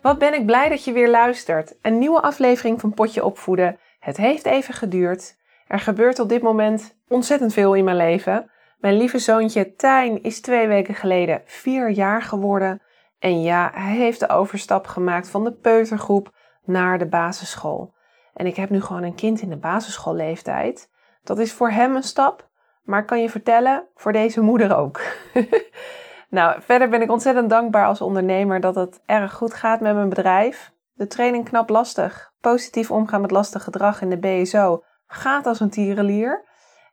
Wat ben ik blij dat je weer luistert. Een nieuwe aflevering van Potje Opvoeden. Het heeft even geduurd. Er gebeurt op dit moment ontzettend veel in mijn leven. Mijn lieve zoontje Tijn is twee weken geleden vier jaar geworden. En ja, hij heeft de overstap gemaakt van de peutergroep naar de basisschool. En ik heb nu gewoon een kind in de basisschoolleeftijd. Dat is voor hem een stap, maar kan je vertellen, voor deze moeder ook. Nou, verder ben ik ontzettend dankbaar als ondernemer dat het erg goed gaat met mijn bedrijf. De training Knap Lastig, positief omgaan met lastig gedrag in de BSO, gaat als een tierenlier.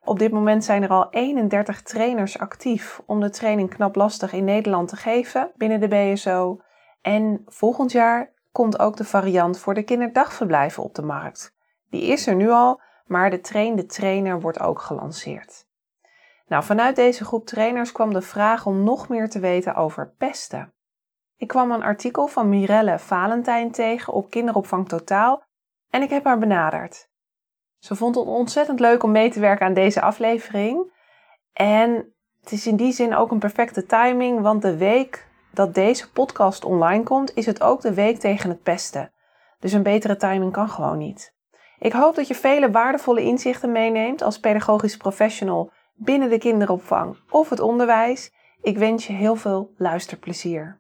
Op dit moment zijn er al 31 trainers actief om de training Knap Lastig in Nederland te geven binnen de BSO. En volgend jaar komt ook de variant voor de kinderdagverblijven op de markt. Die is er nu al, maar de trainde trainer wordt ook gelanceerd. Nou, vanuit deze groep trainers kwam de vraag om nog meer te weten over pesten. Ik kwam een artikel van Mirelle Valentijn tegen op Kinderopvang Totaal en ik heb haar benaderd. Ze vond het ontzettend leuk om mee te werken aan deze aflevering. En het is in die zin ook een perfecte timing, want de week dat deze podcast online komt, is het ook de week tegen het pesten. Dus een betere timing kan gewoon niet. Ik hoop dat je vele waardevolle inzichten meeneemt als pedagogisch professional binnen de kinderopvang of het onderwijs. Ik wens je heel veel luisterplezier.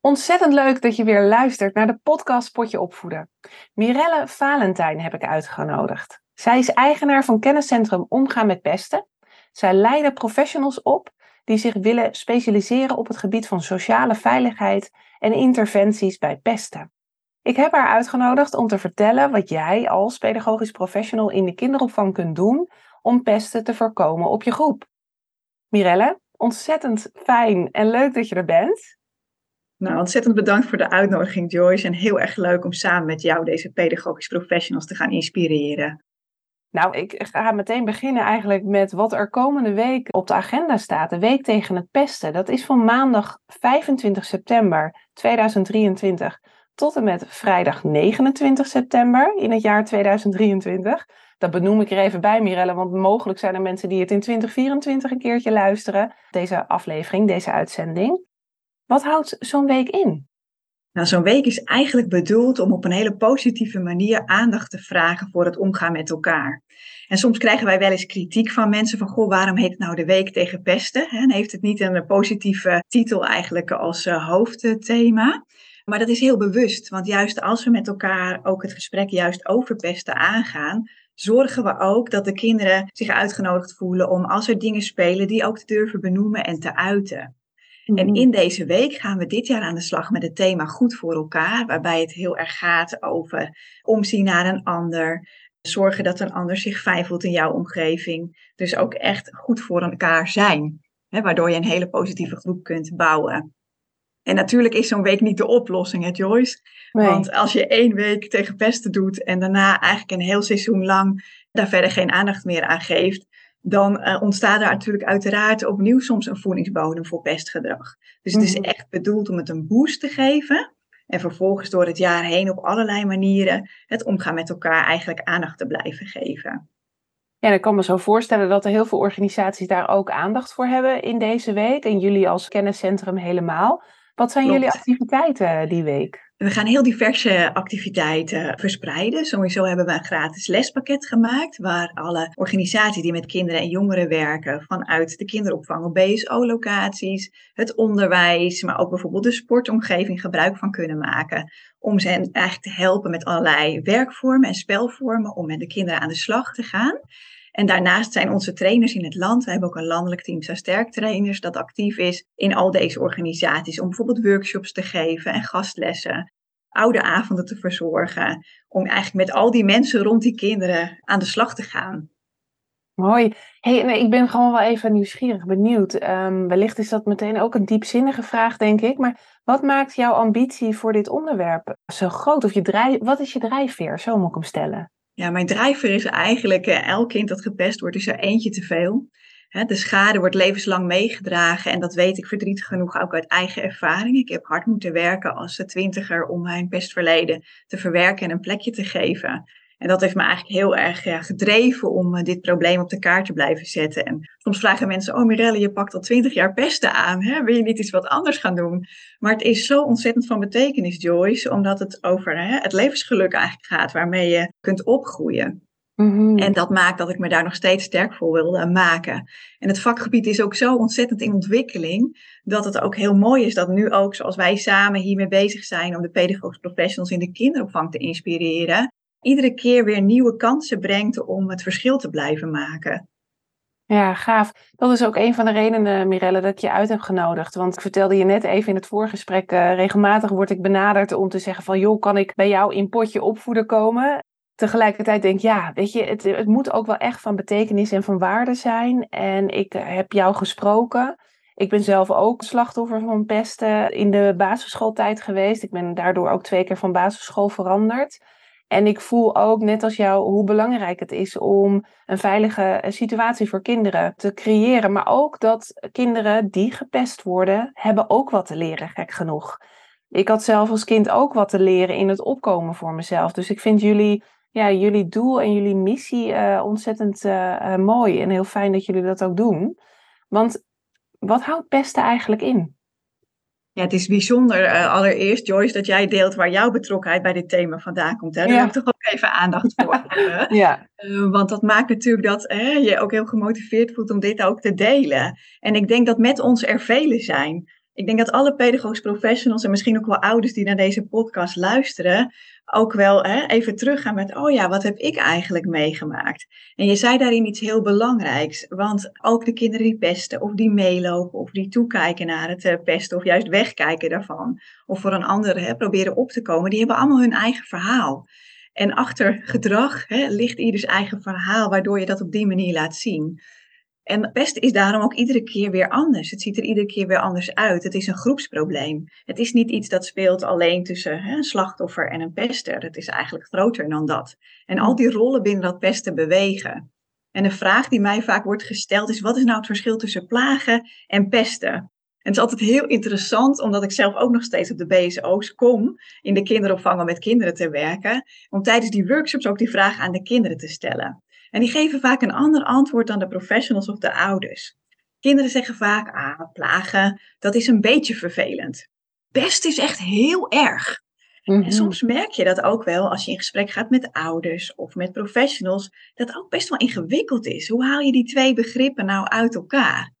Ontzettend leuk dat je weer luistert naar de podcast Potje Opvoeden. Mirelle Valentijn heb ik uitgenodigd. Zij is eigenaar van kenniscentrum Omgaan met Pesten. Zij leiden professionals op die zich willen specialiseren op het gebied van sociale veiligheid en interventies bij pesten. Ik heb haar uitgenodigd om te vertellen wat jij als pedagogisch professional in de kinderopvang kunt doen om pesten te voorkomen op je groep. Mirelle, ontzettend fijn en leuk dat je er bent. Nou, ontzettend bedankt voor de uitnodiging, Joyce. En heel erg leuk om samen met jou deze pedagogisch professionals te gaan inspireren. Nou, ik ga meteen beginnen eigenlijk met wat er komende week op de agenda staat. De Week tegen het Pesten. Dat is van maandag 25 september 2023 tot en met vrijdag 29 september in het jaar 2023. Dat benoem ik er even bij, Mirelle, want mogelijk zijn er mensen die het in 2024 een keertje luisteren. Deze aflevering, deze uitzending. Wat houdt zo'n week in? Nou, zo'n week is eigenlijk bedoeld om op een hele positieve manier aandacht te vragen voor het omgaan met elkaar. En soms krijgen wij wel eens kritiek van mensen van, goh, waarom heet het nou de week tegen pesten? En heeft het niet een positieve titel eigenlijk als uh, hoofdthema? Maar dat is heel bewust, want juist als we met elkaar ook het gesprek juist over pesten aangaan, zorgen we ook dat de kinderen zich uitgenodigd voelen om als er dingen spelen, die ook te durven benoemen en te uiten. En mhm. in deze week gaan we dit jaar aan de slag met het thema goed voor elkaar, waarbij het heel erg gaat over omzien naar een ander, zorgen dat een ander zich fijn voelt in jouw omgeving. Dus ook echt goed voor elkaar zijn, hè, waardoor je een hele positieve groep kunt bouwen. En natuurlijk is zo'n week niet de oplossing, hè Joyce? Want als je één week tegen pesten doet en daarna eigenlijk een heel seizoen lang daar verder geen aandacht meer aan geeft, dan uh, ontstaat er natuurlijk uiteraard opnieuw soms een voedingsbodem voor pestgedrag. Dus het is mhm. echt bedoeld om het een boost te geven. En vervolgens door het jaar heen op allerlei manieren het omgaan met elkaar eigenlijk aandacht te blijven geven. Ja, ik kan me zo voorstellen dat er heel veel organisaties daar ook aandacht voor hebben in deze week. En jullie als kenniscentrum helemaal. Wat zijn jullie activiteiten die week? We gaan heel diverse activiteiten verspreiden. Sowieso hebben we een gratis lespakket gemaakt, waar alle organisaties die met kinderen en jongeren werken, vanuit de kinderopvang op BSO-locaties, het onderwijs, maar ook bijvoorbeeld de sportomgeving gebruik van kunnen maken. Om ze eigenlijk te helpen met allerlei werkvormen en spelvormen om met de kinderen aan de slag te gaan. En daarnaast zijn onze trainers in het land, we hebben ook een landelijk team Sterk trainers dat actief is in al deze organisaties om bijvoorbeeld workshops te geven en gastlessen, oude avonden te verzorgen, om eigenlijk met al die mensen rond die kinderen aan de slag te gaan. Mooi. Hey, nee, ik ben gewoon wel even nieuwsgierig, benieuwd. Um, wellicht is dat meteen ook een diepzinnige vraag, denk ik. Maar wat maakt jouw ambitie voor dit onderwerp zo groot? Of je drijf, wat is je drijfveer? Zo moet ik hem stellen. Ja, mijn drijfveer is eigenlijk uh, elk kind dat gepest wordt, is er eentje te veel. de schade wordt levenslang meegedragen en dat weet ik verdrietig genoeg ook uit eigen ervaring. Ik heb hard moeten werken als twintiger om mijn pestverleden te verwerken en een plekje te geven. En dat heeft me eigenlijk heel erg ja, gedreven om uh, dit probleem op de kaart te blijven zetten. En soms vragen mensen, oh Mirelle, je pakt al twintig jaar pesten aan. Hè? Wil je niet iets wat anders gaan doen? Maar het is zo ontzettend van betekenis, Joyce, omdat het over hè, het levensgeluk eigenlijk gaat, waarmee je kunt opgroeien. Mm-hmm. En dat maakt dat ik me daar nog steeds sterk voor wil maken. En het vakgebied is ook zo ontzettend in ontwikkeling, dat het ook heel mooi is dat nu ook, zoals wij samen hiermee bezig zijn, om de pedagogische professionals in de kinderopvang te inspireren, iedere keer weer nieuwe kansen brengt om het verschil te blijven maken. Ja, gaaf. Dat is ook een van de redenen, Mirelle, dat je uit heb genodigd. Want ik vertelde je net even in het voorgesprek, uh, regelmatig word ik benaderd om te zeggen van, joh, kan ik bij jou in potje opvoeden komen? Tegelijkertijd denk ik, ja, weet je, het, het moet ook wel echt van betekenis en van waarde zijn. En ik heb jou gesproken. Ik ben zelf ook slachtoffer van pesten in de basisschooltijd geweest. Ik ben daardoor ook twee keer van basisschool veranderd. En ik voel ook, net als jou, hoe belangrijk het is om een veilige eh, situatie voor kinderen te creëren. Maar ook dat kinderen die gepest worden, hebben ook wat te leren, gek genoeg. Ik had zelf als kind ook wat te leren in het opkomen voor mezelf. Dus ik vind jullie, ja, jullie doel en jullie missie uh, ontzettend uh, mooi. En heel fijn dat jullie dat ook doen. Want wat houdt pesten eigenlijk in? Ja, het is bijzonder uh, allereerst, Joyce, dat jij deelt waar jouw betrokkenheid bij dit thema vandaan komt. Hè? Daar ja. heb ik toch ook even aandacht voor hebben. ja. Uh, want dat maakt natuurlijk dat uh, je ook heel gemotiveerd voelt om dit ook te delen. En ik denk dat met ons er velen zijn. Ik denk dat alle pedagogische professionals en misschien ook wel ouders die naar deze podcast luisteren, ook wel hè, even teruggaan met, oh ja, wat heb ik eigenlijk meegemaakt? En je zei daarin iets heel belangrijks, want ook de kinderen die pesten of die meelopen of die toekijken naar het uh, pesten of juist wegkijken daarvan of voor een ander hè, proberen op te komen, die hebben allemaal hun eigen verhaal. En achter gedrag hè, ligt ieders eigen verhaal, waardoor je dat op die manier laat zien. En pest is daarom ook iedere keer weer anders. Het ziet er iedere keer weer anders uit. Het is een groepsprobleem. Het is niet iets dat speelt alleen tussen hè, een slachtoffer en een pester. Het is eigenlijk groter dan dat. En al die rollen binnen dat pesten bewegen. En de vraag die mij vaak wordt gesteld is: wat is nou het verschil tussen plagen en pesten? En het is altijd heel interessant, omdat ik zelf ook nog steeds op de BSO's kom, in de kinderopvang om met kinderen te werken, om tijdens die workshops ook die vraag aan de kinderen te stellen. En die geven vaak een ander antwoord dan de professionals of de ouders. Kinderen zeggen vaak, ah, plagen, dat is een beetje vervelend. Best is echt heel erg. En mhm. soms merk je dat ook wel als je in gesprek gaat met ouders of met professionals, dat ook best wel ingewikkeld is. Hoe haal je die twee begrippen nou uit elkaar?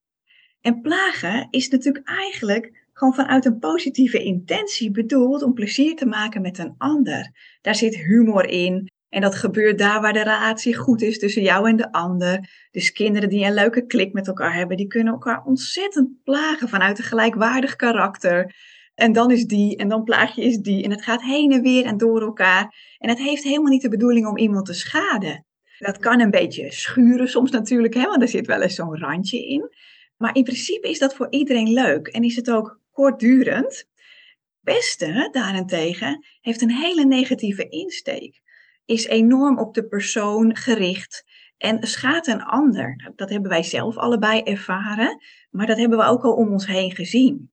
En plagen is natuurlijk eigenlijk gewoon vanuit een positieve intentie bedoeld om plezier te maken met een ander. Daar zit humor in, en dat gebeurt daar waar de relatie goed is tussen jou en de ander. Dus kinderen die een leuke klik met elkaar hebben, die kunnen elkaar ontzettend plagen vanuit een gelijkwaardig karakter. En dan is die, en dan plaag je is die. En het gaat heen en weer en door elkaar. En het heeft helemaal niet de bedoeling om iemand te schaden. Dat kan een beetje schuren soms natuurlijk, hè, want er zit wel eens zo'n randje in. Maar in principe is dat voor iedereen leuk en is het ook kortdurend. Pesten daarentegen heeft een hele negatieve insteek is enorm op de persoon gericht en schaadt een ander. Dat hebben wij zelf allebei ervaren, maar dat hebben we ook al om ons heen gezien.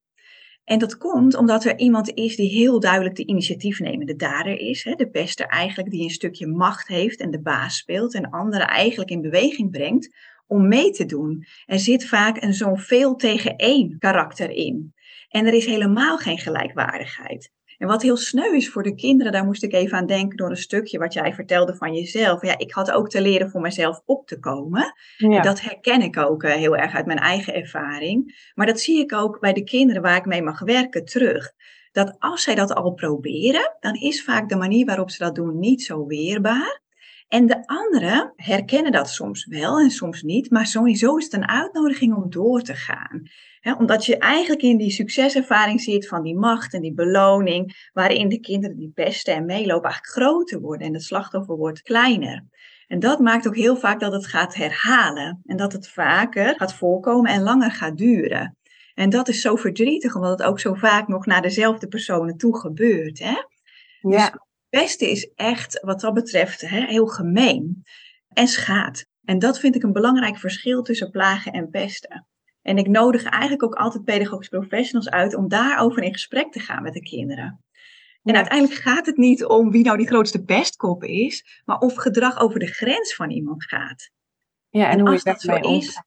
En dat komt omdat er iemand is die heel duidelijk de initiatiefnemende dader is. Hè, de pester eigenlijk die een stukje macht heeft en de baas speelt en anderen eigenlijk in beweging brengt om mee te doen. Er zit vaak een zo'n veel tegen één karakter in. En er is helemaal geen gelijkwaardigheid. En wat heel sneu is voor de kinderen, daar moest ik even aan denken door een stukje wat jij vertelde van jezelf. Ja, ik had ook te leren voor mezelf op te komen. Ja. Dat herken ik ook eh, heel erg uit mijn eigen ervaring. Maar dat zie ik ook bij de kinderen waar ik mee mag werken terug. Dat als zij dat al proberen, dan is vaak de manier waarop ze dat doen niet zo weerbaar. En de anderen herkennen dat soms wel en soms niet, maar sowieso is het een uitnodiging om door te gaan omdat je eigenlijk in die succeservaring zit van die macht en die beloning, waarin de kinderen die pesten en meelopen eigenlijk groter worden en het slachtoffer wordt kleiner. En dat maakt ook heel vaak dat het gaat herhalen. En dat het vaker gaat voorkomen en langer gaat duren. En dat is zo verdrietig, omdat het ook zo vaak nog naar dezelfde personen toe gebeurt. Hè? Ja. Dus beste is echt, wat dat betreft, hè, heel gemeen en schaadt. En dat vind ik een belangrijk verschil tussen plagen en pesten. En ik nodig eigenlijk ook altijd pedagogische professionals uit om daarover in gesprek te gaan met de kinderen. En uiteindelijk gaat het niet om wie nou die grootste pestkop is, maar of gedrag over de grens van iemand gaat. Ja, en, hoe als dat zo is,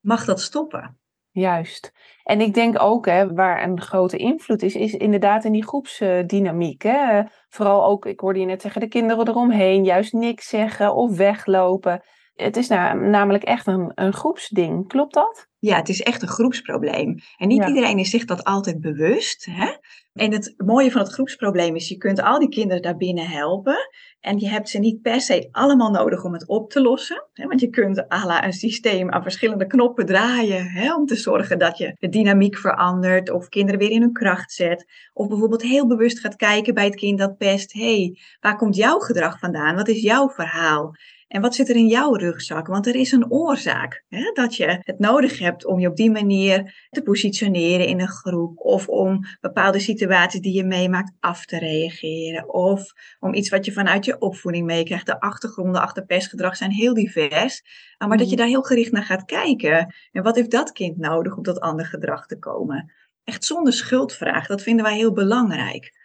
mag dat stoppen. Juist. En ik denk ook, hè, waar een grote invloed is, is inderdaad in die groepsdynamiek. Hè. Vooral ook, ik hoorde je net zeggen, de kinderen eromheen, juist niks zeggen of weglopen. Het is namelijk echt een, een groepsding. Klopt dat? Ja, het is echt een groepsprobleem. En niet iedereen is zich dat altijd bewust. Hè? En het mooie van het groepsprobleem is, je kunt al die kinderen daarbinnen helpen. En je hebt ze niet per se allemaal nodig om het op te lossen. Hè? Want je kunt ala een systeem aan verschillende knoppen draaien. Hè? Om te zorgen dat je de dynamiek verandert. Of kinderen weer in hun kracht zet. Of bijvoorbeeld heel bewust gaat kijken bij het kind dat pest. Hé, hey, waar komt jouw gedrag vandaan? Wat is jouw verhaal? En wat zit er in jouw rugzak? Want er is een oorzaak hè, dat je het nodig hebt om je op die manier te positioneren in een groep. Of om bepaalde situaties die je meemaakt af te reageren. Of om iets wat je vanuit je opvoeding meekrijgt. De achtergronden achter pestgedrag zijn heel divers. Maar dat je mhm. daar heel gericht naar gaat kijken. En wat heeft dat kind nodig om tot ander gedrag te komen? Echt zonder schuldvraag. Dat vinden wij heel belangrijk.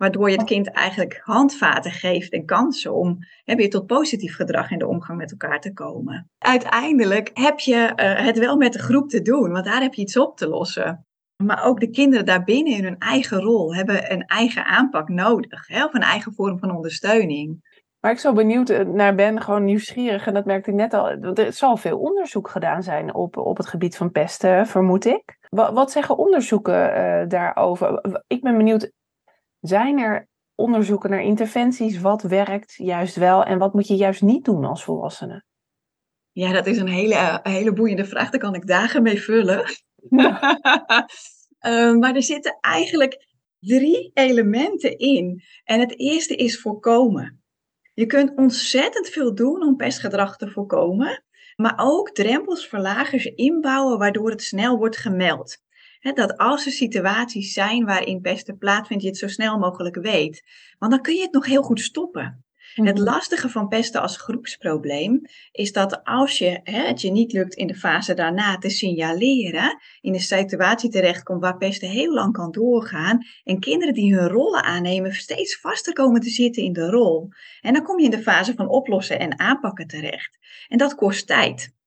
Waardoor je het kind eigenlijk handvaten geeft en kansen om hè, weer tot positief gedrag in de omgang met elkaar te komen. Uiteindelijk heb je uh, het wel met de groep te doen, want daar heb je iets op te lossen. Maar ook de kinderen daarbinnen in hun eigen rol hebben een eigen aanpak nodig, hè, of een eigen vorm van ondersteuning. Maar ik zou benieuwd eh, naar ben, gewoon nieuwsgierig, en dat merkte ik net al. Er zal veel onderzoek gedaan zijn op, op het gebied van pesten, vermoed ik. Wat, zeggen onderzoeken uh, daarover? Ik ben benieuwd, zijn er onderzoeken naar interventies? Wat werkt juist wel en wat moet je juist niet doen als volwassene? Ja, dat is een hele, hele boeiende vraag. Daar kan ik dagen mee vullen. Ehm, maar er zitten eigenlijk drie elementen in. En het eerste is voorkomen. Je kunt ontzettend veel doen om pestgedrag te voorkomen, maar ook drempels, verlagers inbouwen waardoor het snel wordt gemeld dat als er situaties zijn waarin pesten plaatsvindt, je het zo snel mogelijk weet. Want dan kun je het nog heel goed stoppen. Het mhm. lastige van pesten als groepsprobleem is dat als je, het je niet lukt in de fase daarna te signaleren, in een situatie terechtkomt waar pesten heel lang kan doorgaan en kinderen die hun rollen aannemen steeds vaster komen te zitten in de rol. En dan kom je in de fase van oplossen en aanpakken terecht. En dat kost tijd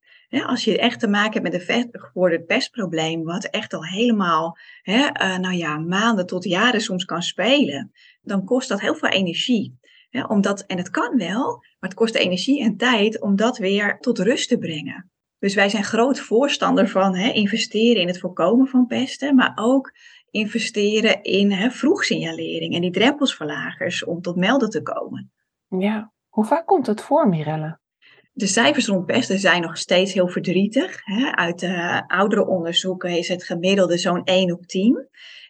als je echt te maken hebt met een geworden pestprobleem, wat echt al helemaal, hè, uh, nou ja, maanden tot jaren soms kan spelen, dan kost dat heel veel energie. Hè, omdat, en het kan wel, maar het kost energie en tijd om dat weer tot rust te brengen. Dus wij zijn groot voorstander van hè, investeren in het voorkomen van pesten, maar ook investeren in hè, vroegsignalering en die drempelsverlagers om tot melden te komen. Ja, hoe vaak komt het voor, Mirelle? De cijfers rond pesten zijn nog steeds heel verdrietig. Hè. Uit de oudere onderzoeken is het gemiddelde zo'n 1 op 10.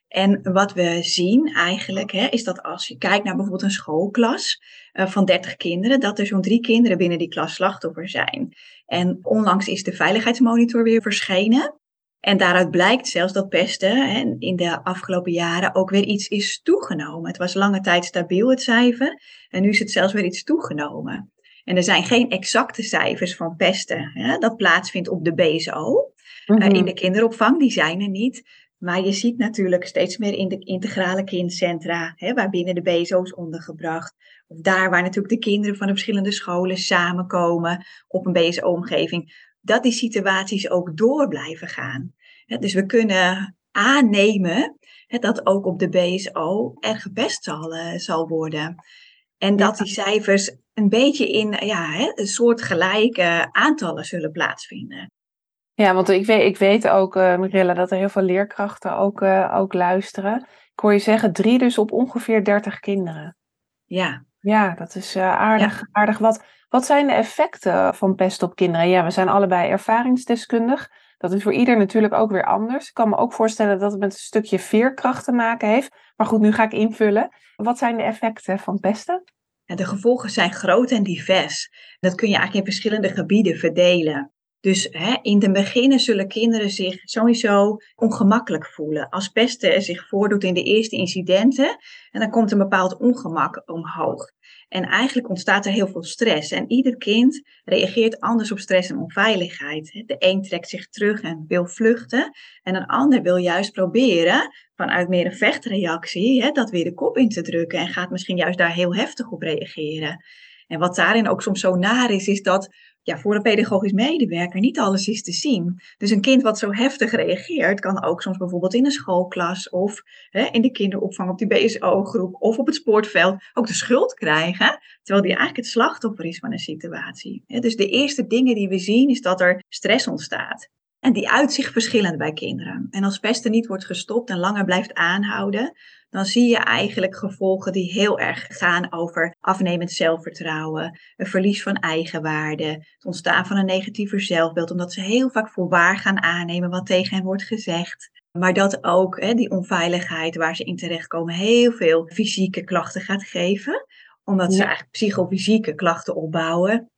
En wat we zien eigenlijk, hè, is dat als je kijkt naar bijvoorbeeld een schoolklas uh, van 30 kinderen, dat er zo'n drie kinderen binnen die klas slachtoffer zijn. En onlangs is de veiligheidsmonitor weer verschenen. En daaruit blijkt zelfs dat pesten hè, in de afgelopen jaren ook weer iets is toegenomen. Het was lange tijd stabiel, het cijfer. En nu is het zelfs weer iets toegenomen. En er zijn geen exacte cijfers van pesten hè, dat plaatsvindt op de BSO. Eh, in mhm. de kinderopvang, die zijn er niet. Maar je ziet natuurlijk steeds meer in de integrale kindcentra, hè, waarbinnen de BSO's ondergebracht. Of daar waar natuurlijk de kinderen van de verschillende scholen samenkomen op een BSO-omgeving. Dat die situaties ook door blijven gaan. dus we kunnen aannemen dat ook op de BSO er gepest zal, zal worden. En dat die cijfers een beetje in ja, hè, een soort gelijke aantallen zullen plaatsvinden. Ja, want ik weet, ik weet ook, uh, Marilla, dat er heel veel leerkrachten ook, uh, ook luisteren. Ik hoor je zeggen, drie dus op ongeveer 30 kinderen. Ja. Ja, dat is uh, aardig, aardig. Wat, wat zijn de effecten van pest op kinderen? Ja, we zijn allebei ervaringsdeskundig. Dat is voor ieder natuurlijk ook weer anders. Ik kan me ook voorstellen dat het met een stukje veerkracht te maken heeft. Maar goed, nu ga ik invullen. Wat zijn de effecten van pesten? En de gevolgen zijn groot en divers. Dat kun je eigenlijk in verschillende gebieden verdelen. Dus hè, in de beginnen zullen kinderen zich sowieso ongemakkelijk voelen. Als pesten zich voordoet in de eerste incidenten, en dan komt een bepaald ongemak omhoog. En eigenlijk ontstaat er heel veel stress. En ieder kind reageert anders op stress en onveiligheid. De een trekt zich terug en wil vluchten. En een ander wil juist proberen, vanuit meer een vechtreactie, dat weer de kop in te drukken. En gaat misschien juist daar heel heftig op reageren. En wat daarin ook soms zo naar is, is dat ja, voor een pedagogisch medewerker niet alles is te zien. Dus een kind wat zo heftig reageert, kan ook soms bijvoorbeeld in een schoolklas of hè, in de kinderopvang op die BSO-groep of op het sportveld ook de schuld krijgen, terwijl die eigenlijk het slachtoffer is van een situatie. Dus de eerste dingen die we zien is dat er stress ontstaat. En die uitzicht verschillend bij kinderen. En als pesten niet wordt gestopt en langer blijft aanhouden, dan zie je eigenlijk gevolgen die heel erg gaan over afnemend zelfvertrouwen, een verlies van eigenwaarde, het ontstaan van een negatiever zelfbeeld, omdat ze heel vaak voor waar gaan aannemen wat tegen hen wordt gezegd. Maar dat ook hè, die onveiligheid waar ze in terechtkomen heel veel fysieke klachten gaat geven omdat ze eigenlijk psychofysieke klachten opbouwen.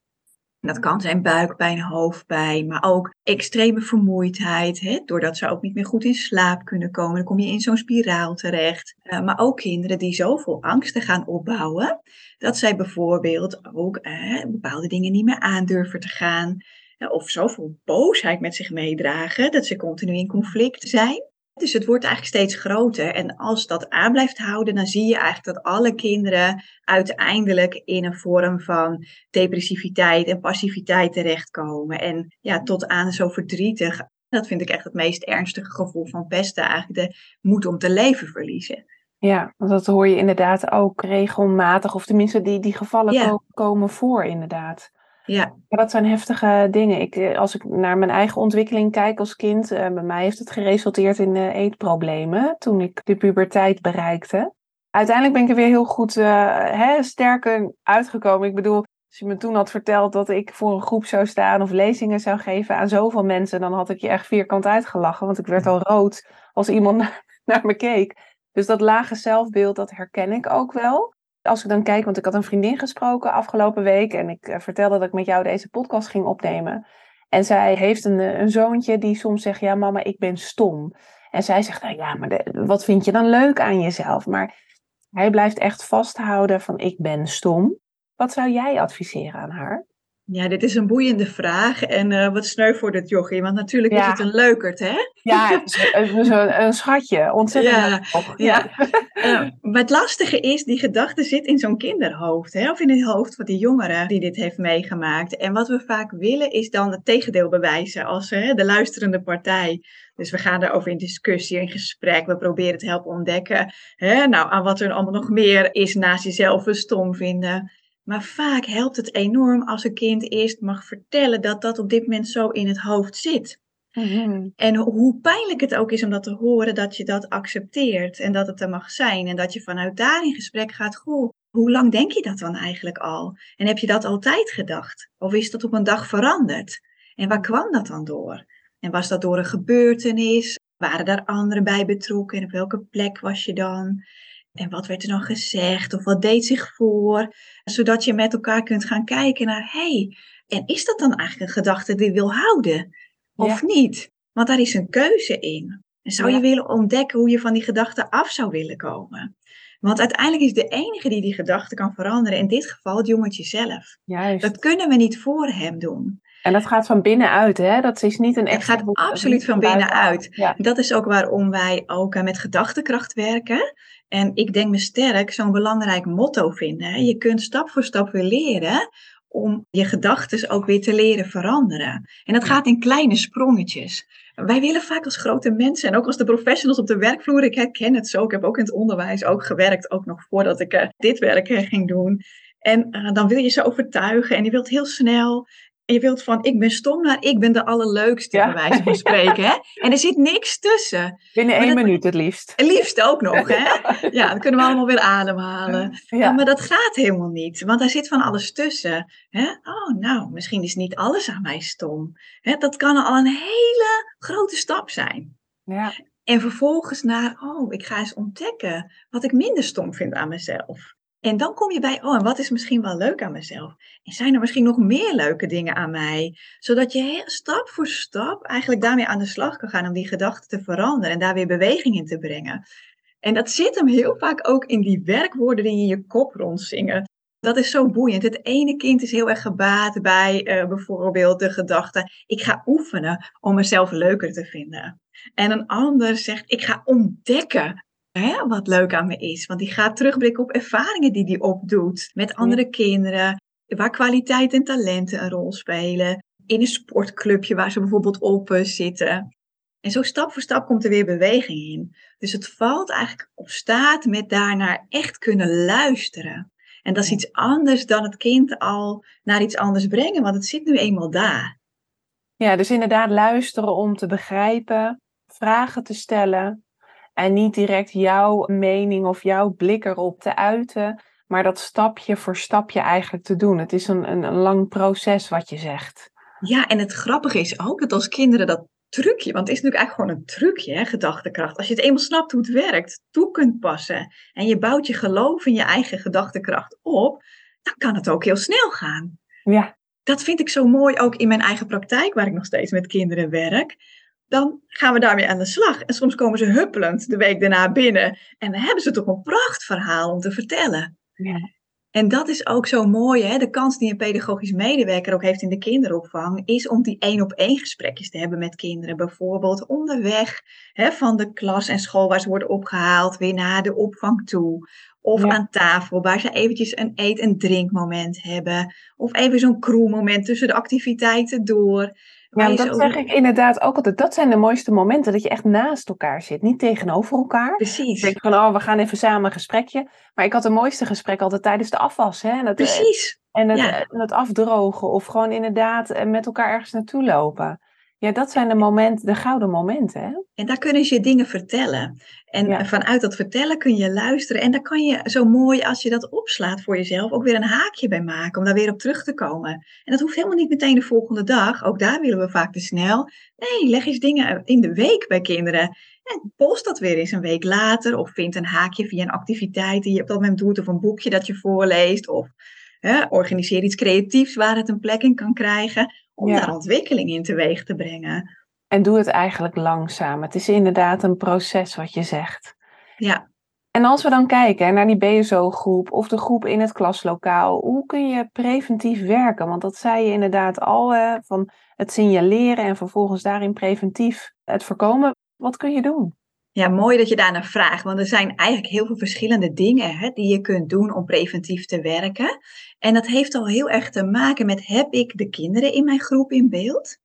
Dat kan zijn buikpijn, hoofdpijn, maar ook extreme vermoeidheid. Hè? Doordat ze ook niet meer goed in slaap kunnen komen, dan kom je in zo'n spiraal terecht. Uh, maar ook kinderen die zoveel angsten gaan opbouwen, dat zij bijvoorbeeld ook uh, bepaalde dingen niet meer aandurven te gaan. Uh, of zoveel boosheid met zich meedragen, dat ze continu in conflict zijn. Dus het wordt eigenlijk steeds groter. En als dat aan blijft houden, dan zie je eigenlijk dat alle kinderen uiteindelijk in een vorm van depressiviteit en passiviteit terechtkomen. En ja, tot aan zo verdrietig. Dat vind ik echt het meest ernstige gevoel van pesten, eigenlijk de moed om te leven verliezen. Ja, want dat hoor je inderdaad ook regelmatig, of tenminste die, die gevallen komen voor inderdaad. Ja. Dat zijn heftige dingen. Ik, eh, als ik naar mijn eigen ontwikkeling kijk als kind, uh, bij mij heeft het geresulteerd in uh, eetproblemen toen ik de puberteit bereikte. Uiteindelijk ben ik er weer heel goed hè, sterker uitgekomen. Ik bedoel, als je me toen had verteld dat ik voor een groep zou staan of lezingen zou geven aan zoveel mensen, dan had ik je echt vierkant uitgelachen, want ik werd al rood als iemand naar me keek. Dus dat lage zelfbeeld, dat herken ik ook wel als ik dan kijk, want ik had een vriendin gesproken afgelopen week en ik uh, vertelde dat ik met jou deze podcast ging opnemen. En zij heeft een, eh, een zoontje die soms zegt, ja mama, ik ben stom. En zij zegt, nou ja, maar wat vind je dan leuk aan jezelf? Maar hij blijft echt vasthouden van ik ben stom. Wat zou jij adviseren aan haar? Ja, dit is een boeiende vraag en uh, wat sneu voor dit jochie, want natuurlijk is het een leukert, hè? Ja, het is een, een schatje, ontzettend ja, ja. uh, maar het lastige is, die gedachte zit in zo'n kinderhoofd, hè? of in het hoofd van die jongeren die dit heeft meegemaakt. En wat we vaak willen is dan het tegendeel bewijzen als de luisterende partij. Dus we gaan daarover in discussie, in gesprek. We proberen het helpen ontdekken. Hè? Nou, aan wat er allemaal nog meer is naast jezelf een stom vinden. Maar vaak helpt het enorm als een kind eerst mag vertellen dat dat op dit moment zo in het hoofd zit. Mhm. En hoe pijnlijk het ook is om dat te horen, dat je dat accepteert en dat het er mag zijn. En dat je vanuit daar in gesprek gaat, goh, hoe lang denk je dat dan eigenlijk al? En heb je dat altijd gedacht? Of is dat op een dag veranderd? En waar kwam dat dan door? En was dat door een gebeurtenis? Waren daar anderen bij betrokken? En op welke plek was je dan? En wat werd er dan gezegd? Of wat deed zich voor? Zodat je met elkaar kunt gaan kijken naar, hé, hey, en is dat dan eigenlijk een gedachte die je wil houden? Of niet? Want daar is een keuze in. En zou je willen ontdekken hoe je van die gedachte af zou willen komen? Want uiteindelijk is de enige die die gedachte kan veranderen, in dit geval het jongetje zelf. Juist. Dat kunnen we niet voor hem doen. En dat gaat van binnenuit, hè? Dat is niet een Het gaat absoluut van binnenuit. Ja. Dat is ook waarom wij ook met gedachtekracht werken. En ik denk me sterk zo'n belangrijk motto vinden. Je kunt stap voor stap weer leren om je gedachten ook weer te leren veranderen. En dat gaat in kleine sprongetjes. Wij willen vaak als grote mensen en ook als de professionals op de werkvloer, ik herken het zo, ik heb ook in het onderwijs ook gewerkt, ook nog voordat ik uh, dit werk uh, ging doen. En uh, dan wil je ze overtuigen en je wilt heel snel je wilt van, ik ben stom naar, ik ben de allerleukste, ja. bij wijze van spreken. Hè? En er zit niks tussen. Binnen één minuut het liefst. Het liefst ook nog, hè? Ja, dan kunnen we allemaal weer ademhalen. Ja. Maar dat gaat helemaal niet, want daar zit van alles tussen. Hè? Oh, nou, misschien is niet alles aan mij stom. Hè? Dat kan al een hele grote stap zijn. Ja. En vervolgens naar, oh, ik ga eens ontdekken wat ik minder stom vind aan mezelf. En dan kom je bij, oh, en wat is misschien wel leuk aan mezelf? En zijn er misschien nog meer leuke dingen aan mij? Zodat je stap voor stap eigenlijk daarmee aan de slag kan gaan om die gedachten te veranderen en daar weer beweging in te brengen. En dat zit hem heel vaak ook in die werkwoorden die in je kop rondzingen. Dat is zo boeiend. Het ene kind is heel erg gebaat bij uh, bijvoorbeeld de gedachte: ik ga oefenen om mezelf leuker te vinden. En een ander zegt: ik ga ontdekken hè, wat leuk aan me is. Want die gaat terugblikken op ervaringen die die opdoet met andere kinderen, waar kwaliteit en talenten een rol spelen. In een sportclubje waar ze bijvoorbeeld op uh, zitten. En zo stap voor stap komt er weer beweging in. Dus het valt eigenlijk op staat met daarnaar echt kunnen luisteren. En dat is iets anders dan het kind al naar iets anders brengen, want het zit nu eenmaal daar. Ja, dus inderdaad luisteren om te begrijpen, vragen te stellen en niet direct jouw mening of jouw blik erop te uiten, maar dat stapje voor stapje eigenlijk te doen. Het is een, een, een lang proces wat je zegt. Ja, en het grappige is ook dat als kinderen dat trucje, want het is natuurlijk eigenlijk gewoon een trucje, hè, gedachtekracht. Als je het eenmaal snapt hoe het werkt, toe kunt passen en je bouwt je geloof in je eigen gedachtekracht op, dan kan het ook heel snel gaan. Ja. Dat vind ik zo mooi ook in mijn eigen praktijk, waar ik nog steeds met kinderen werk. Dan gaan we daarmee aan de slag. En soms komen ze huppelend de week daarna binnen. En dan hebben ze toch een prachtverhaal om te vertellen. Ja. En dat is ook zo mooi, hè? de kans die een pedagogisch medewerker ook heeft in de kinderopvang, is om die één op één gesprekjes te hebben met kinderen. Bijvoorbeeld onderweg hè, van de klas en school waar ze worden opgehaald, weer naar de opvang toe. Of aan tafel, waar ze eventjes een eet- en drinkmoment hebben. Of even zo'n crewmoment tussen de activiteiten door. Ja, dat zeg ik inderdaad ook altijd. Dat zijn de mooiste momenten, dat je echt naast elkaar zit, niet tegenover elkaar. Precies. Ik denk van, oh, we gaan even samen een gesprekje. Maar ik had het mooiste gesprek altijd tijdens de afwas. Hè? En het, Precies. En het, en het afdrogen of gewoon inderdaad eh, met elkaar ergens naartoe lopen. Ja, dat zijn de momenten, de gouden momenten. Hè? En daar kunnen ze je dingen vertellen. En vanuit dat vertellen kun je luisteren. En daar kan je zo mooi, als je dat opslaat voor jezelf, ook weer een haakje bij maken. Om daar weer op terug te komen. En dat hoeft helemaal niet meteen de volgende dag. Ook daar willen we vaak te snel. Nee, leg eens dingen in de week bij kinderen. En post dat weer eens een week later. Of vind een haakje via een activiteit die je op dat moment doet. Of een boekje dat je voorleest. Of hè, organiseer iets creatiefs waar het een plek in kan krijgen om daar ontwikkeling in teweeg te brengen. En doe het eigenlijk langzaam. Het is inderdaad een proces wat je zegt. Ja. En als we dan kijken naar die BSO-groep of de groep in het klaslokaal, hoe kun je preventief werken? Want dat zei je inderdaad al, hè, van het signaleren en vervolgens daarin preventief het voorkomen. Wat kun je doen? Ja, mooi dat je daarnaar vraagt, want er zijn eigenlijk heel veel verschillende dingen hè, die je kunt doen om preventief te werken. En dat heeft al heel erg te maken met, heb ik de kinderen in mijn groep in beeld?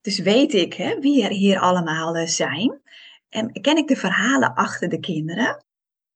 Dus weet ik hè, wie er hier allemaal eh, zijn? En ken ik de verhalen achter de kinderen?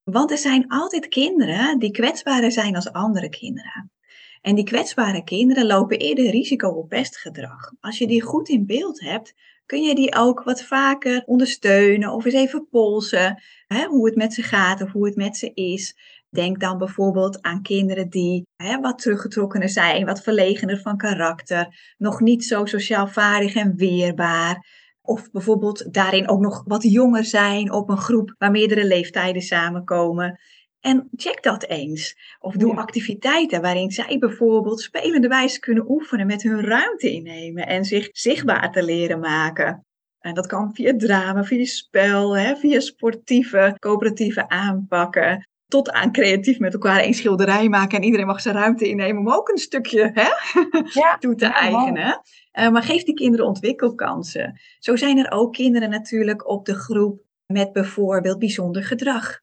Want er zijn altijd kinderen die kwetsbaarder zijn als andere kinderen. En die kwetsbare kinderen lopen eerder risico op pestgedrag. Als je die goed in beeld hebt, kun je die ook wat vaker ondersteunen of eens even polsen hè, hoe het met ze gaat of hoe het met ze is. Denk dan bijvoorbeeld aan kinderen die hè, wat teruggetrokkener zijn, wat verlegener van karakter, nog niet zo sociaal vaardig en weerbaar. Of bijvoorbeeld daarin ook nog wat jonger zijn op een groep waar meerdere leeftijden samenkomen. En check dat eens. Of doe activiteiten waarin zij bijvoorbeeld spelende wijze kunnen oefenen met hun ruimte innemen en zich zichtbaar te leren maken. En dat kan via drama, via spel, hè, via sportieve, coöperatieve aanpakken. Tot aan creatief met elkaar een schilderij maken en iedereen mag zijn ruimte innemen om ook een stukje hè, ja, toe te eigenen. Uh, maar geef die kinderen ontwikkelkansen. Zo zijn er ook kinderen natuurlijk op de groep met bijvoorbeeld bijzonder gedrag.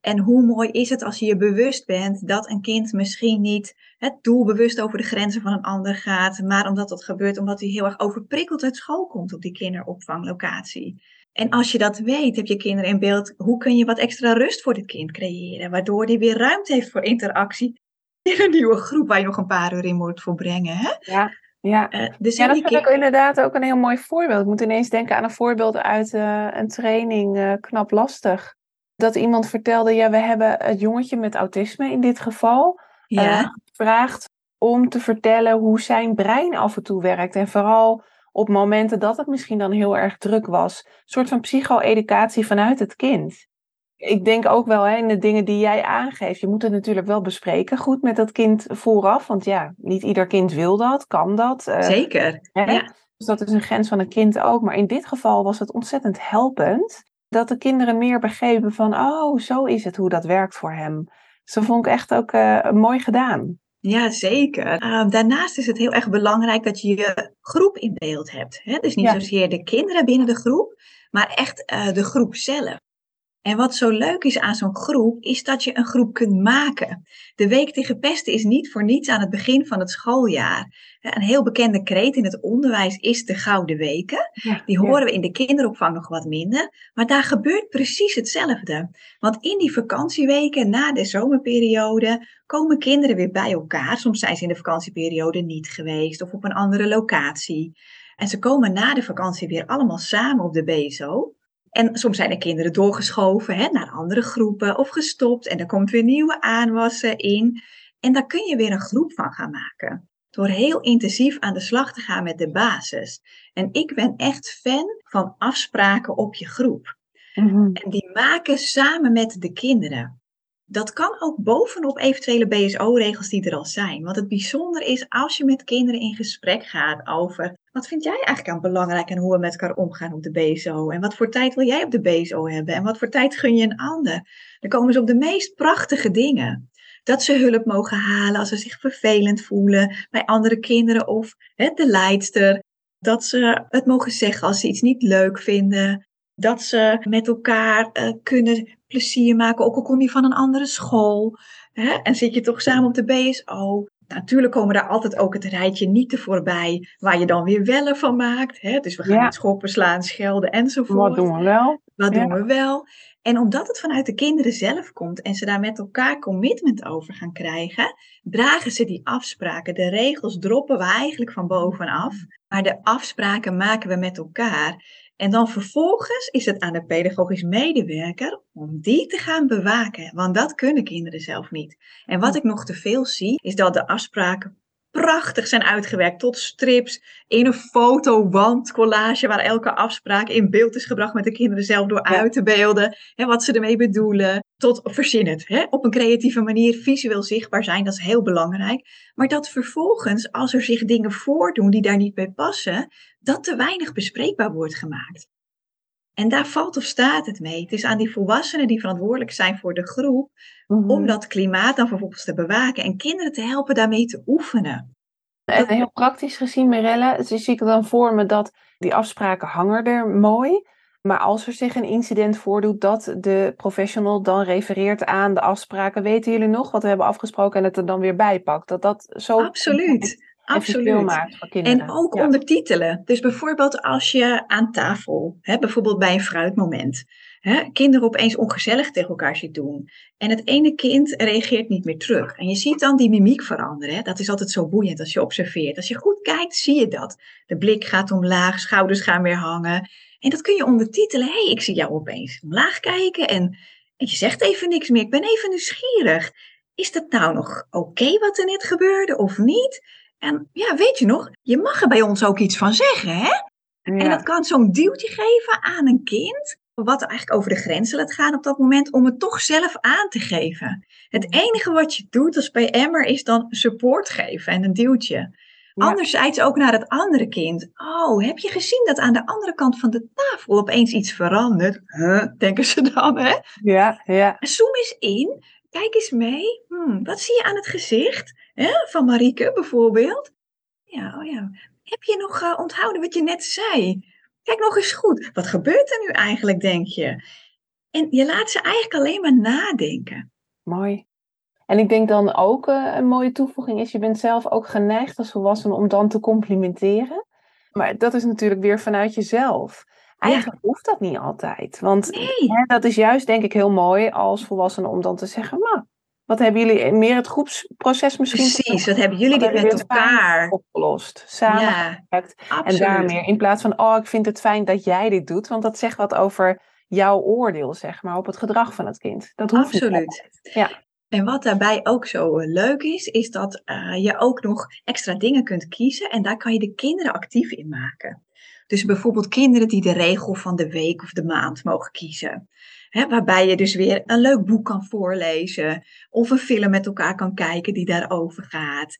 En hoe mooi is het als je je bewust bent dat een kind misschien niet het doelbewust over de grenzen van een ander gaat, maar omdat dat gebeurt omdat hij heel erg overprikkeld uit school komt op die kinderopvanglocatie. En als je dat weet, heb je kinderen in beeld, hoe kun je wat extra rust voor dit kind creëren, waardoor hij weer ruimte heeft voor interactie in een nieuwe groep waar je nog een paar uur in moet voorbrengen. Hè? Ja. Ja, uh, dus ja dat vind ik inderdaad ook een heel mooi voorbeeld. Ik moet ineens denken aan een voorbeeld uit uh, een training, uh, knap lastig dat iemand vertelde, ja, we hebben het jongetje met autisme in dit geval ja. gevraagd om te vertellen hoe zijn brein af en toe werkt. En vooral op momenten dat het misschien dan heel erg druk was. Een soort van psycho-educatie vanuit het kind. ik denk ook wel hè, in de dingen die jij aangeeft. Je moet het natuurlijk wel bespreken goed met dat kind vooraf. Want ja, niet ieder kind wil dat, kan dat. Uh, Zeker. Hè? Ja. Dus dat is een grens van een kind ook. Maar in dit geval was het ontzettend helpend. Dat de kinderen meer begrepen van, oh, zo is het hoe dat werkt voor hem. Dus dat vond ik echt ook uh, mooi gedaan. Ja, zeker. Uh, daarnaast is het heel erg belangrijk dat je je groep in beeld hebt. Hè? Dus niet zozeer de kinderen binnen de groep, maar echt uh, de groep zelf. En wat zo leuk is aan zo'n groep, is dat je een groep kunt maken. De Week tegen Pesten is niet voor niets aan het begin van het schooljaar. Een heel bekende kreet in het onderwijs is de Gouden Weken. Die horen we in de kinderopvang nog wat minder. Maar daar gebeurt precies hetzelfde. Want in die vakantieweken na de zomerperiode komen kinderen weer bij elkaar. Soms zijn ze in de vakantieperiode niet geweest of op een andere locatie. En ze komen na de vakantie weer allemaal samen op de BSO. En soms zijn de kinderen doorgeschoven hè, naar andere groepen of gestopt. En er komt weer nieuwe aanwassen in. En daar kun je weer een groep van gaan maken. Door heel intensief aan de slag te gaan met de basis. En ik ben echt fan van afspraken op je groep. Mhm. En die maken samen met de kinderen. Dat kan ook bovenop eventuele BSO-regels die er al zijn. Want het bijzonder is als je met kinderen in gesprek gaat over wat vind jij eigenlijk aan belangrijk en hoe we met elkaar omgaan op de BSO? En wat voor tijd wil jij op de BSO hebben? En wat voor tijd gun je een ander? Dan komen ze op de meest prachtige dingen. Dat ze hulp mogen halen als ze zich vervelend voelen bij andere kinderen of hè, de leidster. Dat ze het mogen zeggen als ze iets niet leuk vinden. Dat ze met elkaar uh, kunnen plezier maken, ook al kom je van een andere school. Hè, en zit je toch samen op de BSO. Natuurlijk komen daar altijd ook het rijtje niet te voorbij, waar je dan weer wellen van maakt. Hè? Dus we gaan ja. schoppen, slaan, schelden enzovoort. Wat doen we wel? Wat doen we wel? En omdat het vanuit de kinderen zelf komt en ze daar met elkaar commitment over gaan krijgen, dragen ze die afspraken. De regels droppen we eigenlijk van bovenaf, maar de afspraken maken we met elkaar. En dan vervolgens is het aan de pedagogisch medewerker om die te gaan bewaken, want dat kunnen kinderen zelf niet. En wat ik nog te veel zie, is dat de afspraken prachtig zijn uitgewerkt. Tot strips in een fotowand collage waar elke afspraak in beeld is gebracht met de kinderen zelf door uit te beelden en wat ze ermee bedoelen. Tot verzin het hè? op een creatieve manier visueel zichtbaar zijn dat is heel belangrijk. Maar dat vervolgens als er zich dingen voordoen die daar niet bij passen dat te weinig bespreekbaar wordt gemaakt en daar valt of staat het mee. Het is aan die volwassenen die verantwoordelijk zijn voor de groep, om mhm. dat klimaat dan vervolgens te bewaken en kinderen te helpen daarmee te oefenen. En heel praktisch gezien, Mirelle, zie ik dan voor me dat die afspraken hangen er mooi. Maar als er zich een incident voordoet dat de professional dan refereert aan de afspraken, weten jullie nog wat we hebben afgesproken en het er dan weer bijpakt? Dat dat zo. Absoluut. Absoluut. En ook ondertitelen. Dus bijvoorbeeld als je aan tafel, hè, bijvoorbeeld bij een fruitmoment, hè, kinderen opeens ongezellig tegen elkaar ziet doen. En het ene kind reageert niet meer terug. En je ziet dan die mimiek veranderen. Hè. Dat is altijd zo boeiend als je observeert. Als je goed kijkt, zie je dat. De blik gaat omlaag, schouders gaan weer hangen. En dat kun je ondertitelen. Hé, hey, ik zie jou opeens omlaag kijken en, en je zegt even niks meer. Ik ben even nieuwsgierig. Is dat nou nog oké wat er net gebeurde of niet? En ja, weet je nog, je mag er bij ons ook iets van zeggen, hè? En dat kan zo'n duwtje geven aan een kind, wat eigenlijk over de grenzen laat gaan op dat moment, om het toch zelf aan te geven. Het enige wat je doet als bij Emmer is dan support geven en een duwtje. Ja. Anderzijds ook naar het andere kind. Oh, heb je gezien dat aan de andere kant van de tafel opeens iets verandert? Huh, denken ze dan, hè? Ja, ja. Zoom eens in. Kijk eens mee. Hmm, wat zie je aan het gezicht? Hè? Van Marieke bijvoorbeeld. Ja, oh ja. Heb je nog uh, onthouden wat je net zei? Kijk nog eens goed. Wat gebeurt er nu eigenlijk, denk je? En je laat ze eigenlijk alleen maar nadenken. Mooi. En ik denk dan ook uh, een mooie toevoeging is, je bent zelf ook geneigd als volwassene om dan te complimenteren. Maar dat is natuurlijk weer vanuit jezelf. Eigenlijk hoeft dat niet altijd. Want hè, dat is juist denk ik heel mooi als volwassene om dan te zeggen, maar wat hebben jullie meer het groepsproces misschien? Precies, wat hebben jullie dit met elkaar opgelost, samen ja, En daar meer in plaats van, oh, ik vind het fijn dat jij dit doet, want dat zegt wat over jouw oordeel, zeg maar, op het gedrag van het kind. Dat hoeft Absoluut. Niet ja. En wat daarbij ook zo eh, leuk is, is dat uh, je ook nog extra dingen kunt kiezen en daar kan je de kinderen actief in maken. Dus bijvoorbeeld kinderen die de regel van de week of de maand mogen kiezen. Hè, waarbij je dus weer een leuk boek kan voorlezen. Of een film met elkaar kan kijken die daarover gaat.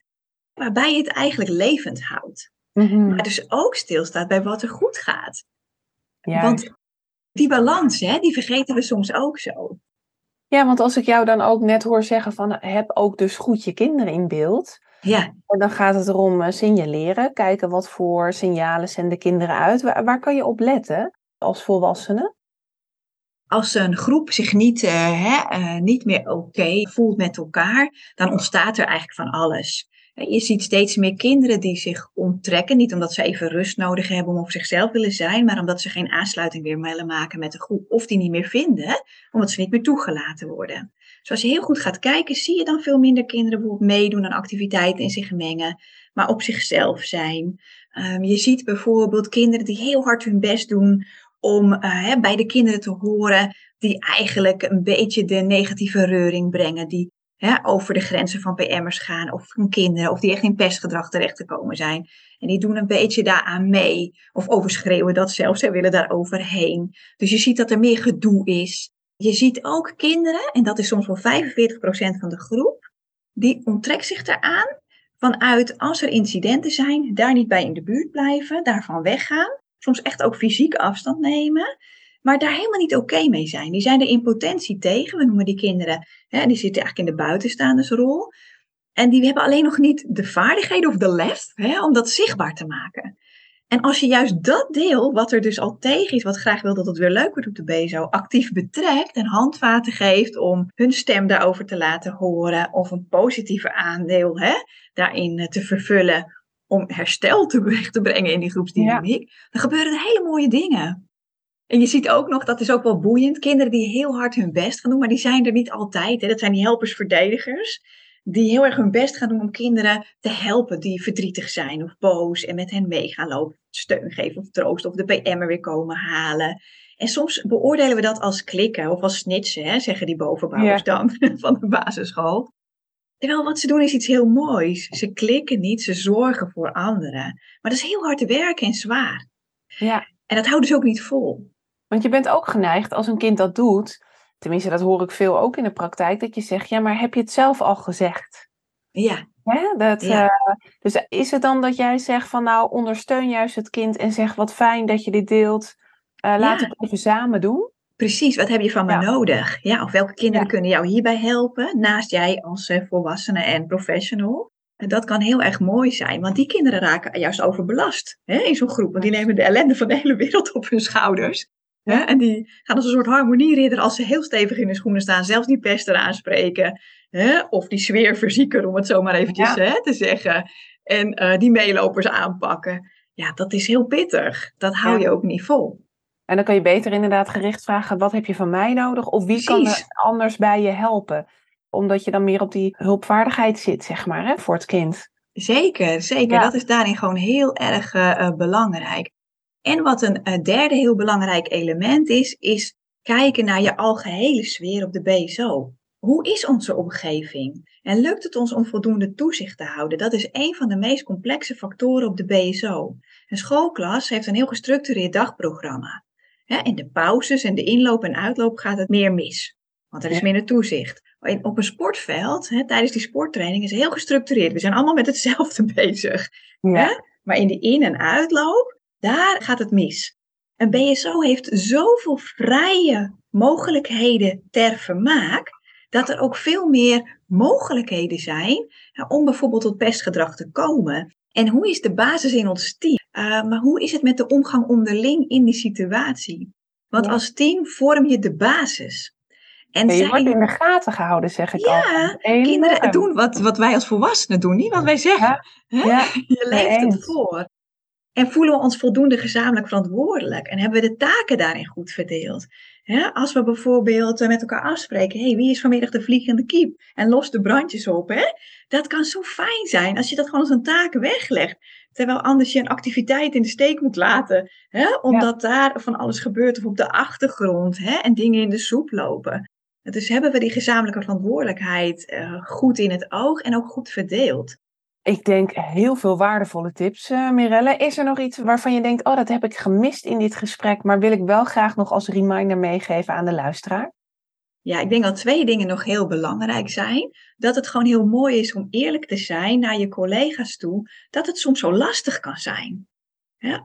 Waarbij je het eigenlijk levend houdt. Mhm. Maar dus ook stilstaat bij wat er goed gaat. Juist. Want die balans, hè, die vergeten we soms ook zo. Ja, want als ik jou dan ook net hoor zeggen van heb ook dus goed je kinderen in beeld. Ja, En dan gaat het erom eh, signaleren, kijken wat voor signalen zenden kinderen uit. Waar, waar kan je op letten als volwassene? Als een groep zich niet, eh, hè, eh, niet meer oké voelt met elkaar, dan ontstaat er eigenlijk van alles. Hè, Je ziet steeds meer kinderen die zich onttrekken, niet omdat ze even rust nodig hebben om op zichzelf willen zijn, maar omdat ze geen aansluiting meer willen maken met de groep of die niet meer vinden, omdat ze niet meer toegelaten worden. Dus als je heel goed gaat kijken, zie je dan veel minder kinderen bijvoorbeeld meedoen aan activiteiten en zich mengen, maar op zichzelf zijn. Ehm, je ziet bijvoorbeeld kinderen die heel hard hun best doen om eh, bij de kinderen te horen die eigenlijk een beetje de negatieve reuring brengen, die over de grenzen van PM'ers gaan of van kinderen, of die echt in pestgedrag terecht te komen zijn. En die doen een beetje daaraan mee, of overschreeuwen dat zelfs, ze willen daar overheen. Dus je ziet dat er meer gedoe is. Je ziet ook kinderen, en dat is soms wel 45% van de groep, die onttrekt zich eraan vanuit als er incidenten zijn, daar niet bij in de buurt blijven, daarvan weggaan soms echt ook fysiek afstand nemen, maar daar helemaal niet oké mee zijn. Die zijn er in potentie tegen, we noemen die kinderen, hè, die zitten eigenlijk in de buitenstaandersrol. En die hebben alleen nog niet de vaardigheden of de lef hè, om dat zichtbaar te maken. En als je juist dat deel, wat er dus al tegen is, wat graag wil dat het weer leuk wordt op de BSO, actief betrekt en handvaten geeft om hun stem daarover te laten horen of een positieve aandeel hè, daarin eh, te vervullen om herstel teweeg te brengen in die groepsdynamiek, dan gebeuren er hele mooie dingen. En je ziet ook nog, dat is ook wel boeiend, kinderen die heel hard hun best gaan doen, maar die zijn er niet altijd. Hè. Dat zijn die helpers-verdedigers, die heel erg hun best gaan doen om kinderen te helpen die verdrietig zijn of boos en met hen mee gaan lopen, steun geven of troosten of de PM'er weer komen halen. En soms beoordelen we dat als klikken of als snitsen, hè, zeggen die bovenbouwers Ja. dan van de basisschool. Terwijl wat ze doen is iets heel moois. Ze klikken niet, ze zorgen voor anderen. Maar dat is heel hard werken en zwaar. Ja, En dat houden ze ook niet vol. want je bent ook geneigd als een kind dat doet, tenminste dat hoor ik veel ook in de praktijk, dat je zegt, ja, maar heb je het zelf al gezegd? Ja, Hè? Dat, Ja. eh, dus is het dan dat jij zegt van nou, ondersteun juist het kind en zeg wat fijn dat je dit deelt, Eh laat Ja. het even samen doen? Precies. Wat heb je van me Ja. nodig? Ja, of welke kinderen Ja. kunnen jou hierbij helpen? Naast jij als eh, volwassene en professional. En dat kan heel erg mooi zijn, want die kinderen raken juist overbelast hè, in zo'n groep. Want die nemen de ellende van de hele wereld op hun schouders. Hè, en die gaan als een soort harmonieridder als ze heel stevig in de schoenen staan, zelfs die pester aanspreken. Hè, of die sfeer verzieken, om het zo maar eventjes Ja. hè, te zeggen. En eh, die meelopers aanpakken. Ja, dat is heel pittig. Dat hou je ook niet vol. En dan kan je beter inderdaad gericht vragen, wat heb je van mij nodig? Of wie kan er anders bij je helpen? Omdat je dan meer op die hulpvaardigheid zit, zeg maar, hè, voor het kind. Zeker, zeker. Ja. Dat is daarin gewoon heel erg eh, eh, belangrijk. En wat een eh, derde heel belangrijk element is, is kijken naar je algehele sfeer op de BSO. Hoe is onze omgeving? En lukt het ons om voldoende toezicht te houden? Dat is een van de meest complexe factoren op de BSO. Een schoolklas heeft een heel gestructureerd dagprogramma. Hè, in de pauzes en de inloop en uitloop gaat het meer mis. Want er is minder toezicht. In- op een sportveld, hè, tijdens die sporttraining, is het heel gestructureerd. We zijn allemaal met hetzelfde bezig. Hè? Maar in die in- en uitloop, daar gaat het mis. Een BSO heeft zoveel vrije mogelijkheden ter vermaak, dat er ook veel meer mogelijkheden zijn om bijvoorbeeld tot pestgedrag te komen. En hoe is de basis in ons team? Uh, maar hoe is het met de omgang onderling in die situatie? Want Ja. als team vorm je de basis. En Ja, je zij- wordt in de gaten gehouden, zeg ik Ja, altijd. Enorm. kinderen doen wat, wat wij als volwassenen doen, niet wat wij zeggen. Ja, Je leeft het eens. voor. En voelen we ons voldoende gezamenlijk verantwoordelijk? En hebben we de taken daarin goed verdeeld? Als we bijvoorbeeld eh, met elkaar afspreken, hey, wie is vanmiddag de vliegende kiep? En los de brandjes op. Hè? Dat kan zo fijn zijn als je dat gewoon als een taak weglegt. Terwijl anders je een activiteit in de steek moet laten. Hè? Omdat daar van alles gebeurt of op de achtergrond hè? en dingen in de soep lopen. Dus hebben we die gezamenlijke verantwoordelijkheid eh, goed in het oog en ook goed verdeeld. Ik denk heel veel waardevolle tips, uh, Mirelle. Is er nog iets waarvan je denkt, oh, dat heb ik gemist in dit gesprek, maar wil ik wel graag nog als reminder meegeven aan de luisteraar? Ja, ik denk dat twee dingen nog heel belangrijk zijn. Dat het gewoon heel mooi is om eerlijk te zijn naar je collega's toe, dat het soms zo lastig kan zijn.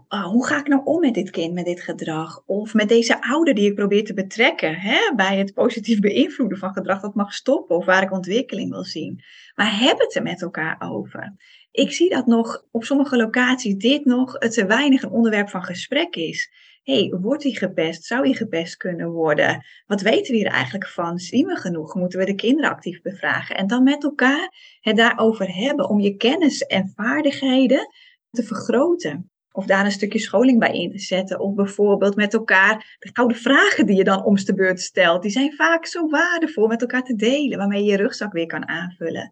oh, hoe ga ik nou om met dit kind, met dit gedrag? Of met deze ouder die ik probeer te betrekken hè, bij het positief beïnvloeden van gedrag dat mag stoppen of waar ik ontwikkeling wil zien. Maar heb het er met elkaar over. Ik zie dat nog op sommige locaties dit nog te weinig een onderwerp van gesprek is hey, wordt hij gepest? Zou hij gepest kunnen worden? Wat weten we hier eigenlijk van? Zien we genoeg? Moeten we de kinderen actief bevragen? En dan met elkaar het daarover hebben om je kennis en vaardigheden te vergroten. Of daar een stukje scholing bij in te zetten. Of bijvoorbeeld met elkaar de gouden vragen die je dan om de beurt stelt. Die zijn vaak zo waardevol met elkaar te delen. Waarmee je je rugzak weer kan aanvullen.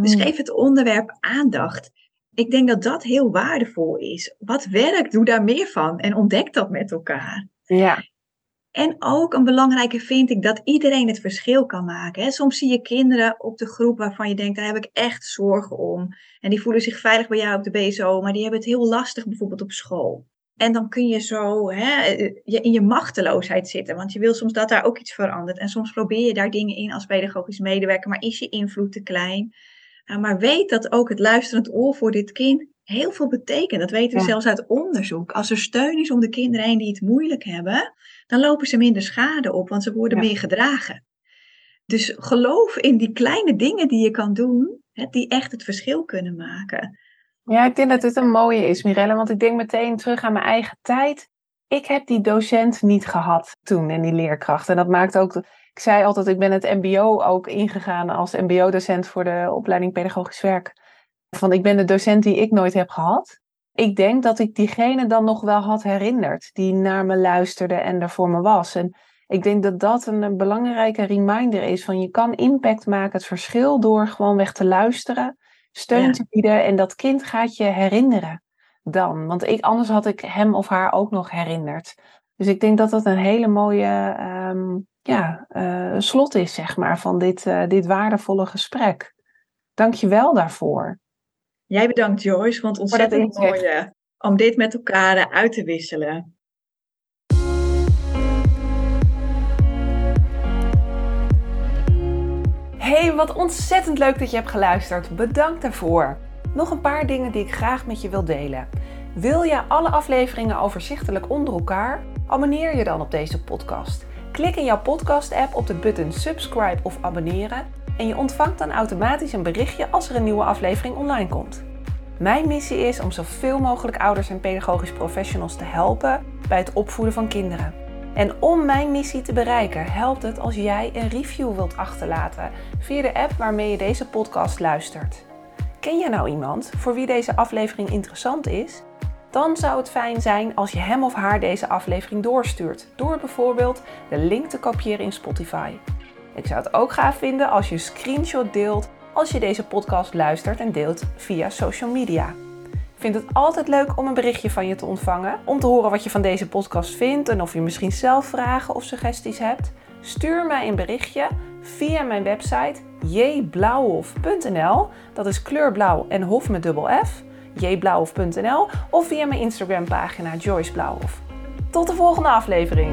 Dus mhm. geef het onderwerp aandacht ik denk dat dat heel waardevol is. Wat werkt, doe daar meer van en ontdek dat met elkaar. Ja. En ook een belangrijke vind ik dat iedereen het verschil kan maken. Soms zie je kinderen op de groep waarvan je denkt, daar heb ik echt zorgen om. En die voelen zich veilig bij jou op de BSO, maar die hebben het heel lastig bijvoorbeeld op school. En dan kun je zo hè, in je machteloosheid zitten, want je wil soms dat daar ook iets verandert. En soms probeer je daar dingen in als pedagogisch medewerker, maar is je invloed te klein? Maar weet dat ook het luisterend oor voor dit kind heel veel betekent. Dat weten we zelfs uit onderzoek. Als er steun is om de kinderen heen die het moeilijk hebben, dan lopen ze minder schade op, want ze worden meer gedragen. Dus geloof in die kleine dingen die je kan doen, hè, die echt het verschil kunnen maken. Ja, ik denk dat het een mooie is, Mirelle, want ik denk meteen terug aan mijn eigen tijd. Ik heb die docent niet gehad toen en die leerkracht. En dat maakt ook ik zei altijd, ik ben het MBO ook ingegaan als MBO-docent voor de opleiding Pedagogisch Werk. Van ik ben de docent die ik nooit heb gehad. Ik denk dat ik diegene dan nog wel had herinnerd, die naar me luisterde en er voor me was. En ik denk dat dat een, belangrijke reminder is van je kan impact maken, het verschil door gewoon weg te luisteren, steun te bieden en dat kind gaat je herinneren dan. Want ik, anders had ik hem of haar ook nog herinnerd. Dus ik denk dat dat een hele mooie um, ja, uh, slot is, zeg maar, van dit, uh, dit waardevolle gesprek. Dank je wel daarvoor. Jij bedankt, Joyce, want ontzettend mooi om dit met elkaar uit te wisselen. Hey, wat ontzettend leuk dat je hebt geluisterd. Bedankt daarvoor. Nog een paar dingen die ik graag met je wil delen. Wil je alle afleveringen overzichtelijk onder elkaar? Abonneer je dan op deze podcast. Klik in jouw podcast-app op de button subscribe of abonneren en je ontvangt dan automatisch een berichtje als er een nieuwe aflevering online komt. Mijn missie is om zoveel mogelijk ouders en pedagogisch professionals te helpen bij het opvoeden van kinderen. En om mijn missie te bereiken, helpt het als jij een review wilt achterlaten via de app waarmee je deze podcast luistert. Ken je nou iemand voor wie deze aflevering interessant is? Dan zou het fijn zijn als je hem of haar deze aflevering doorstuurt, door bijvoorbeeld de link te kopiëren in Spotify. Ik zou het ook gaaf vinden als je een screenshot deelt als je deze podcast luistert en deelt via social media. Ik vind het altijd leuk om een berichtje van je te ontvangen, om te horen wat je van deze podcast vindt en of je misschien zelf vragen of suggesties hebt. Stuur mij een berichtje via mijn website jblauwhof.nl. Dat is kleurblauw en hof met dubbel F jblauwhof.nl of via mijn Instagram pagina Joyce Blauwhof. Tot de volgende aflevering!